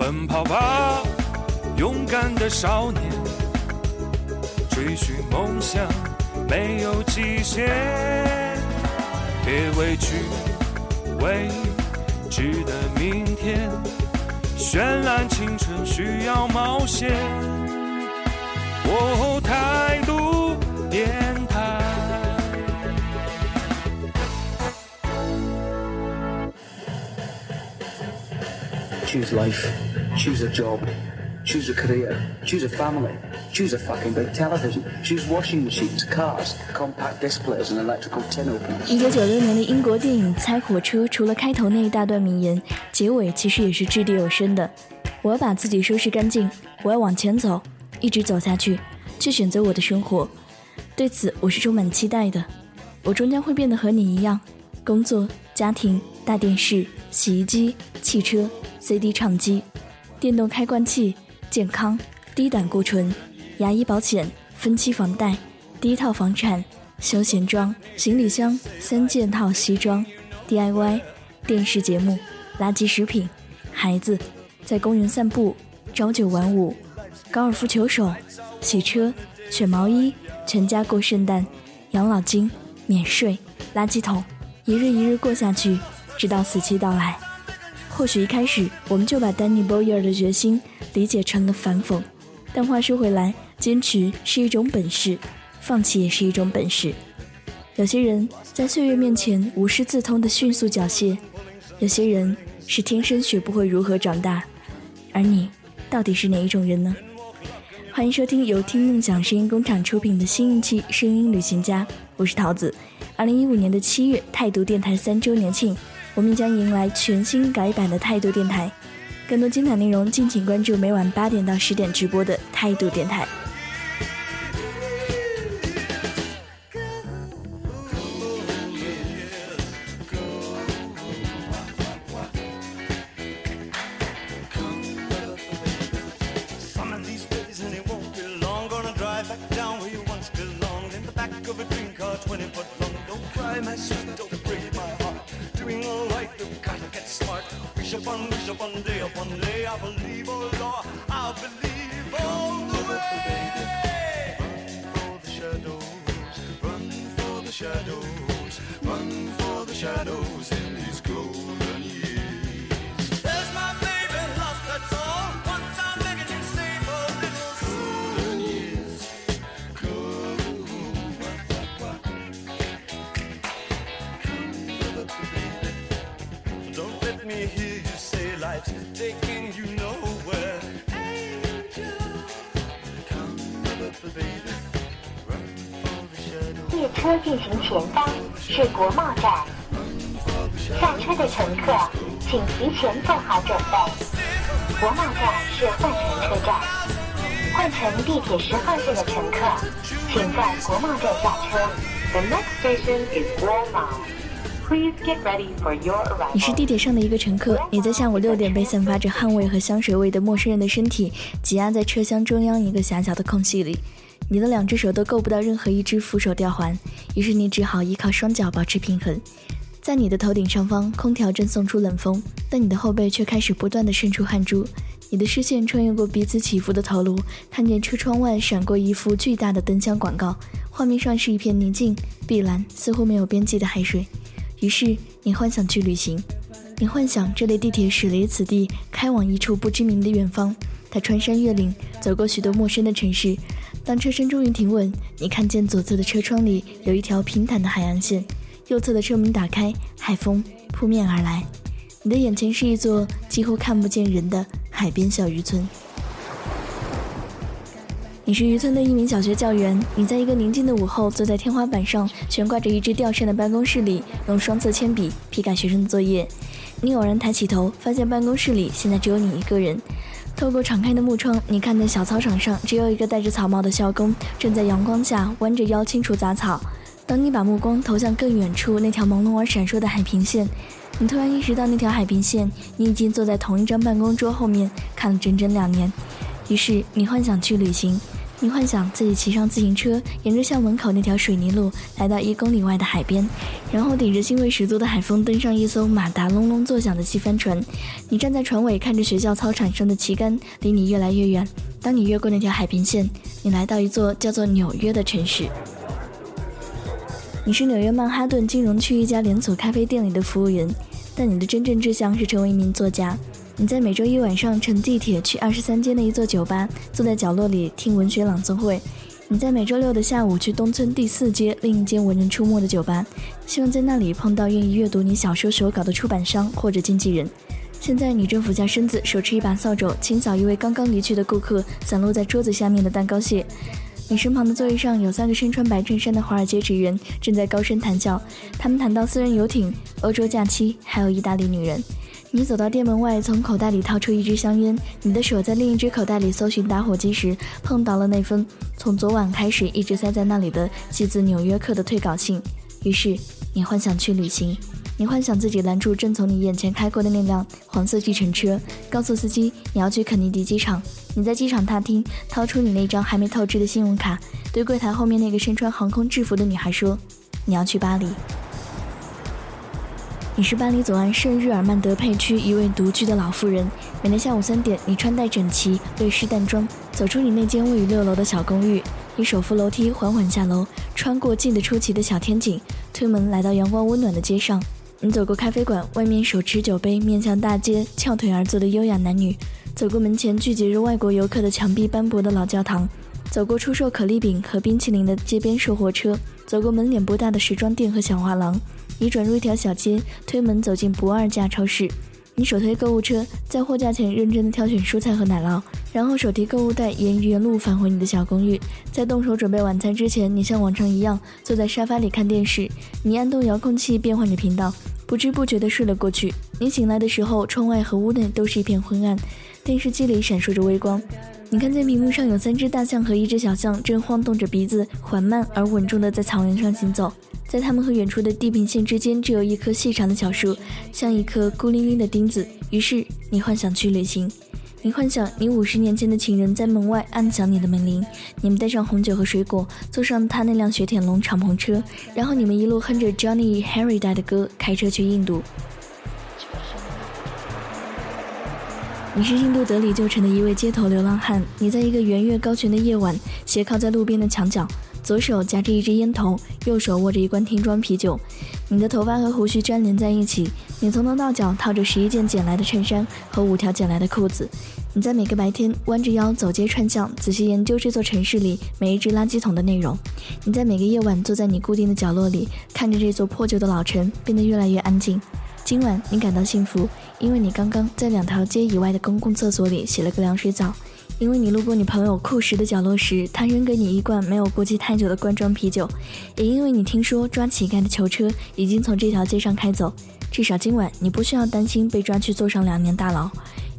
奔跑吧，勇敢的少年，追寻梦想没有极限，别畏惧未知的明天，绚烂青春需要冒险。哦，态度电台。Choose life. Choose a job. Choose a career. Choose a family. Choose a fucking big television. Choose washing machines, cars, compact displays, and electrical tin openers. 一九九六年的英国电影《猜火车》，除了开头那一大段名言，结尾其实也是掷地有声的。我要把自己收拾干净，我要往前走，一直走下去，去选择我的生活。对此，我是充满期待的。我终将会变得和你一样，工作、家庭、大电视、洗衣机、汽车、CD 唱机、电动开关器、健康、低胆固醇、牙医保险、分期房贷、第一套房产、休闲装、行李箱、三件套西装、DIY、电视节目、垃圾食品、孩子、在公园散步、朝九晚五、高尔夫球手、洗车、选毛衣、全家过圣诞、养老金、免税、垃圾桶，一日一日过下去，直到死期到来。或许一开始我们就把丹尼·波伊尔的决心理解成了反讽，但话说回来，坚持是一种本事，放弃也是一种本事。有些人在岁月面前无师自通的迅速缴械，有些人是天生学不会如何长大，而你到底是哪一种人呢？欢迎收听由听梦想声音工厂出品的新一期《声音旅行家》，我是桃子。二零一五年的七月，态度电台三周年庆，我们将迎来全新改版的态度电台。更多精彩内容，敬请关注每晚八点到十点直播的态度电台。Upon, day upon day. I believe, 列车进行前方是国贸站，下车的乘客请提前做好准备。国贸站是换乘车站，换乘地铁十号线的乘客，请在国贸站下车。The next station is Walmart. 你是地铁上的一个乘客，你在下午六点被散发着汗味和香水味的陌生人的身体挤压在车厢中央一个狭小的空隙里，你的两只手都够不到任何一只扶手吊环，于是你只好依靠双脚保持平衡。在你的头顶上方，空调正送出冷风，但你的后背却开始不断的渗出汗珠。你的视线穿越过彼此起伏的头颅，看见车窗外闪过一幅巨大的灯箱广告，画面上是一片宁静、碧蓝、似乎没有边际的海水。于是你幻想去旅行，你幻想这列地铁驶离此地，开往一处不知名的远方。它穿山越岭，走过许多陌生的城市。当车身终于停稳，你看见左侧的车窗里有一条平坦的海岸线，右侧的车门打开，海风扑面而来。你的眼前是一座几乎看不见人的海边小渔村。你是渔村的一名小学教员，你在一个宁静的午后，坐在天花板上悬挂着一只吊扇的办公室里，用双色铅笔批改学生的作业。你偶然抬起头，发现办公室里现在只有你一个人。透过敞开的木窗，你看见小操场上只有一个戴着草帽的校工，正在阳光下弯着腰清除杂草。当你把目光投向更远处那条朦胧而闪烁的海平线，你突然意识到那条海平线，你已经坐在同一张办公桌后面看了整整两年。于是你幻想去旅行，你幻想自己骑上自行车，沿着校门口那条水泥路来到一公里外的海边，然后顶着腥味十足的海风登上一艘马达隆隆作响的汽帆船。你站在船尾，看着学校操场上的旗杆离你越来越远。当你越过那条海平线，你来到一座叫做纽约的城市。你是纽约曼哈顿金融区一家连锁咖啡店里的服务员，但你的真正志向是成为一名作家。你在每周一晚上乘地铁去二十三街的一座酒吧，坐在角落里听文学朗诵会。你在每周六的下午去东村第四街另一间文人出没的酒吧，希望在那里碰到愿意阅读你小说手稿的出版商或者经纪人。现在你正俯下身子，手持一把扫帚，清扫一位刚刚离去的顾客散落在桌子下面的蛋糕屑。你身旁的座位上有三个身穿白衬衫的华尔街职员，正在高声谈笑。他们谈到私人游艇、欧洲假期，还有意大利女人。你走到店门外，从口袋里掏出一支香烟。你的手在另一只口袋里搜寻打火机时，碰到了那封从昨晚开始一直塞在那里的寄自《纽约客》的退稿信。于是，你幻想去旅行。你幻想自己拦住正从你眼前开过的那辆黄色计程车，告诉司机你要去肯尼迪机场。你在机场大厅掏出你那张还没透支的信用卡，对柜台后面那个身穿航空制服的女孩说：“你要去巴黎。”你是巴黎左岸圣日耳曼德佩区一位独居的老妇人。每天下午三点，你穿戴整齐，略施淡妆，走出你那间位于六楼的小公寓。你手扶楼梯，缓缓下楼，穿过近得出奇的小天井，推门来到阳光温暖的街上。你走过咖啡馆，外面手持酒杯，面向大街，翘腿而坐的优雅男女；走过门前聚集着外国游客的墙壁斑驳的老教堂；走过出售可丽饼和冰淇淋的街边售货车；走过门脸不大的时装店和小画廊。你转入一条小街，推门走进不二价超市。你手推购物车，在货架前认真的挑选蔬菜和奶酪，然后手提购物袋沿原路返回你的小公寓。在动手准备晚餐之前，你像往常一样坐在沙发里看电视。你按动遥控器变换着频道，不知不觉地睡了过去。你醒来的时候，窗外和屋内都是一片昏暗，电视机里闪烁着微光。你看见屏幕上有三只大象和一只小象正晃动着鼻子，缓慢而稳重地在草原上行走。在它们和远处的地平线之间，只有一棵细长的小树，像一颗孤零零的钉子。于是你幻想去旅行，你幻想你五十年前的情人在门外按响你的门铃，你们带上红酒和水果，坐上他那辆雪铁龙敞篷车，然后你们一路哼着 Johnny Harry 带的歌开车去印度。你是印度德里旧城的一位街头流浪汉，你在一个圆月高悬的夜晚，斜靠在路边的墙角。左手夹着一支烟头，右手握着一罐瓶装啤酒。你的头发和胡须粘连在一起，你从头到脚套着十一件捡来的衬衫和五条捡来的裤子。你在每个白天弯着腰走街串巷，仔细研究这座城市里每一只垃圾桶的内容。你在每个夜晚坐在你固定的角落里，看着这座破旧的老城变得越来越安静。今晚你感到幸福，因为你刚刚在两条街以外的公共厕所里洗了个凉水澡。因为你路过你朋友库什的角落时，他扔给你一罐没有过期太久的罐装啤酒；也因为你听说抓乞丐的囚车已经从这条街上开走，至少今晚你不需要担心被抓去坐上两年大牢。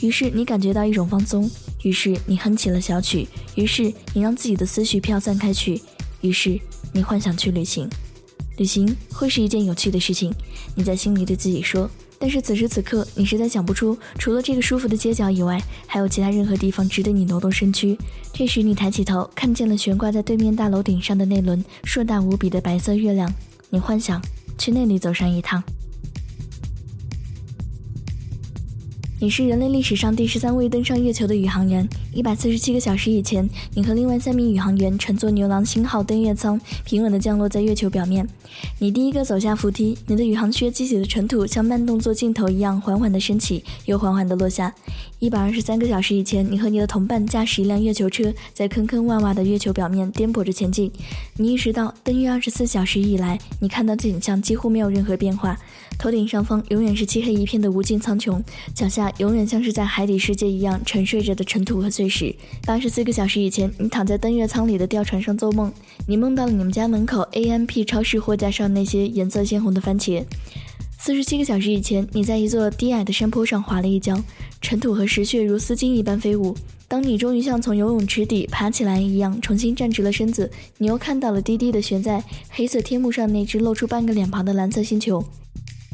于是你感觉到一种放松，于是你哼起了小曲，于是你让自己的思绪飘散开去，于是你幻想去旅行。旅行会是一件有趣的事情，你在心里对自己说。但是此时此刻，你实在想不出除了这个舒服的街角以外，还有其他任何地方值得你挪动身躯。这时，你抬起头，看见了悬挂在对面大楼顶上的那轮硕大无比的白色月亮。你幻想去那里走上一趟。你是人类历史上第十三位登上月球的宇航员。一百四十七个小时以前，你和另外三名宇航员乘坐牛郎星号登月舱，平稳地降落在月球表面。你第一个走下扶梯，你的宇航靴激起的尘土像慢动作镜头一样缓缓地升起，又缓缓地落下。一百二十三个小时以前，你和你的同伴驾驶一辆月球车，在坑坑洼洼的月球表面颠簸着前进。你意识到，登月二十四小时以来，你看到的景象几乎没有任何变化。头顶上方永远是漆黑一片的无尽苍穹，脚下永远像是在海底世界一样沉睡着的尘土和碎石。八十四个小时以前，你躺在登月舱里的吊船上做梦，你梦到了你们家门口 AMP 超市货架上那些颜色鲜红的番茄。四十七个小时以前，你在一座低矮的山坡上滑了一跤，尘土和石屑如丝巾一般飞舞。当你终于像从游泳池底爬起来一样重新站直了身子，你又看到了低低的悬在黑色天幕上那只露出半个脸庞的蓝色星球。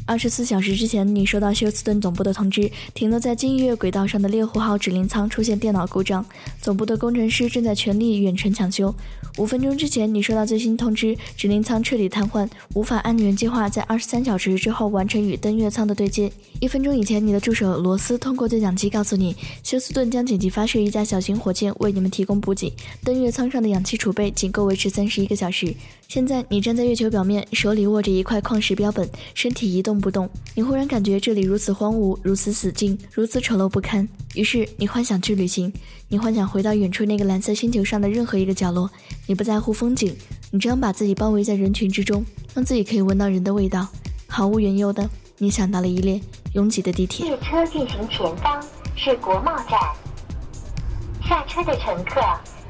二十四小时之前，你收到休斯顿总部的通知，停留在金月轨道上的猎户号指令舱出现电脑故障，总部的工程师正在全力远程抢修。五分钟之前，你收到最新通知，指令舱彻底瘫痪，无法按原计划在二十三小时之后完成与登月舱的对接。一分钟以前，你的助手罗斯通过对讲机告诉你，休斯顿将紧急发射一架小型火箭为你们提供补给，登月舱上的氧气储备仅够维持三十一个小时。现在你站在月球表面，手里握着一块矿石标本，身体移动不动。你忽然感觉这里如此荒芜，如此死静，如此丑陋不堪。于是你幻想去旅行，你幻想回到远处那个蓝色星球上的任何一个角落。你不在乎风景，你只想把自己包围在人群之中，让自己可以闻到人的味道。毫无缘由的，你想到了一列拥挤的地铁。列车进行前方是国贸站，下车的乘客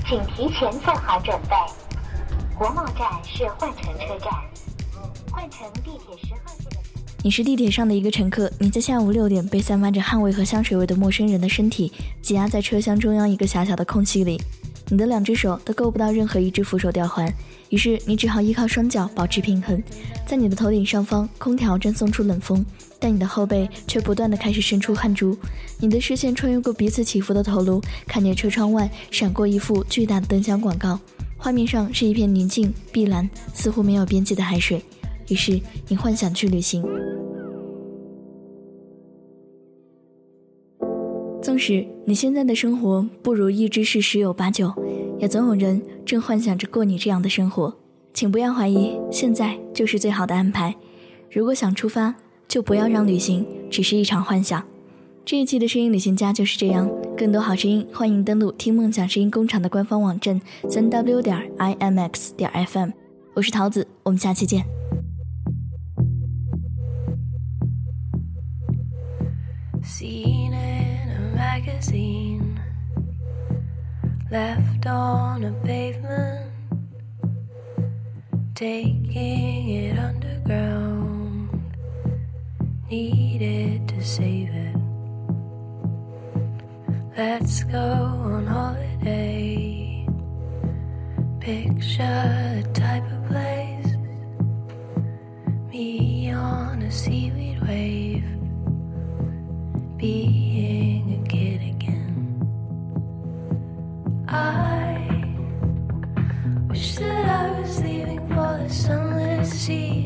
请提前做好准备。国贸站是换乘车站，换乘地铁十号线的。你是地铁上的一个乘客，你在下午六点被散发着汗味和香水味的陌生人的身体挤压在车厢中央一个狭小的空隙里。你的两只手都够不到任何一只扶手吊环，于是你只好依靠双脚保持平衡。在你的头顶上方，空调正送出冷风，但你的后背却不断的开始渗出汗珠。你的视线穿越过彼此起伏的头颅，看见车窗外闪过一幅巨大的灯箱广告，画面上是一片宁静、碧蓝、似乎没有边际的海水。于是你幻想去旅行。纵使你现在的生活不如意之事十有八九，也总有人正幻想着过你这样的生活。请不要怀疑，现在就是最好的安排。如果想出发，就不要让旅行只是一场幻想。这一期的声音旅行家就是这样。更多好声音，欢迎登录听梦想声音工厂的官方网站三 w 点 i m x 点 f m。我是桃子，我们下期见。Left on a pavement, taking it underground. Needed to save it. Let's go on holiday. Picture the type of place. Me on a seaweed wave being see.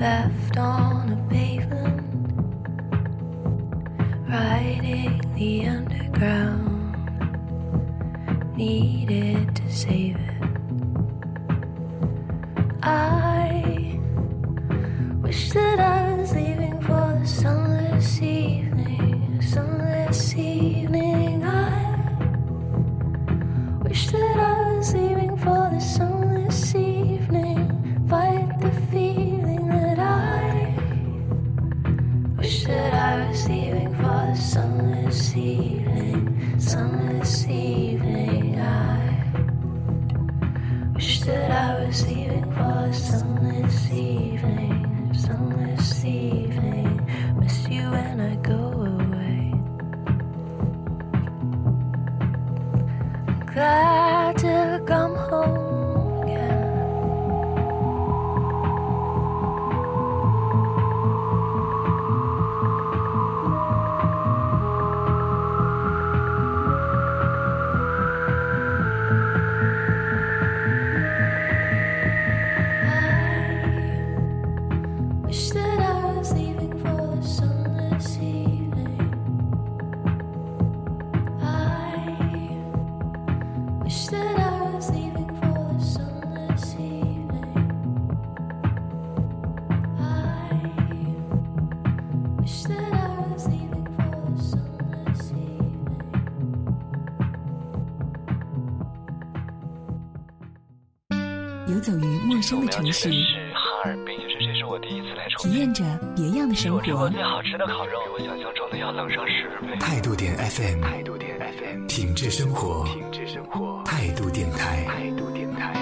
Left on a pavement, riding the underground. Needed see. 生的城市，是哈尔滨，就是这是我第一次来重庆，体验着别样的生活。我吃过最好吃的烤肉，比我想象中的要冷上十倍。态度点 FM，态度点 FM，品质生活，品质生活，态度电台，态度电台。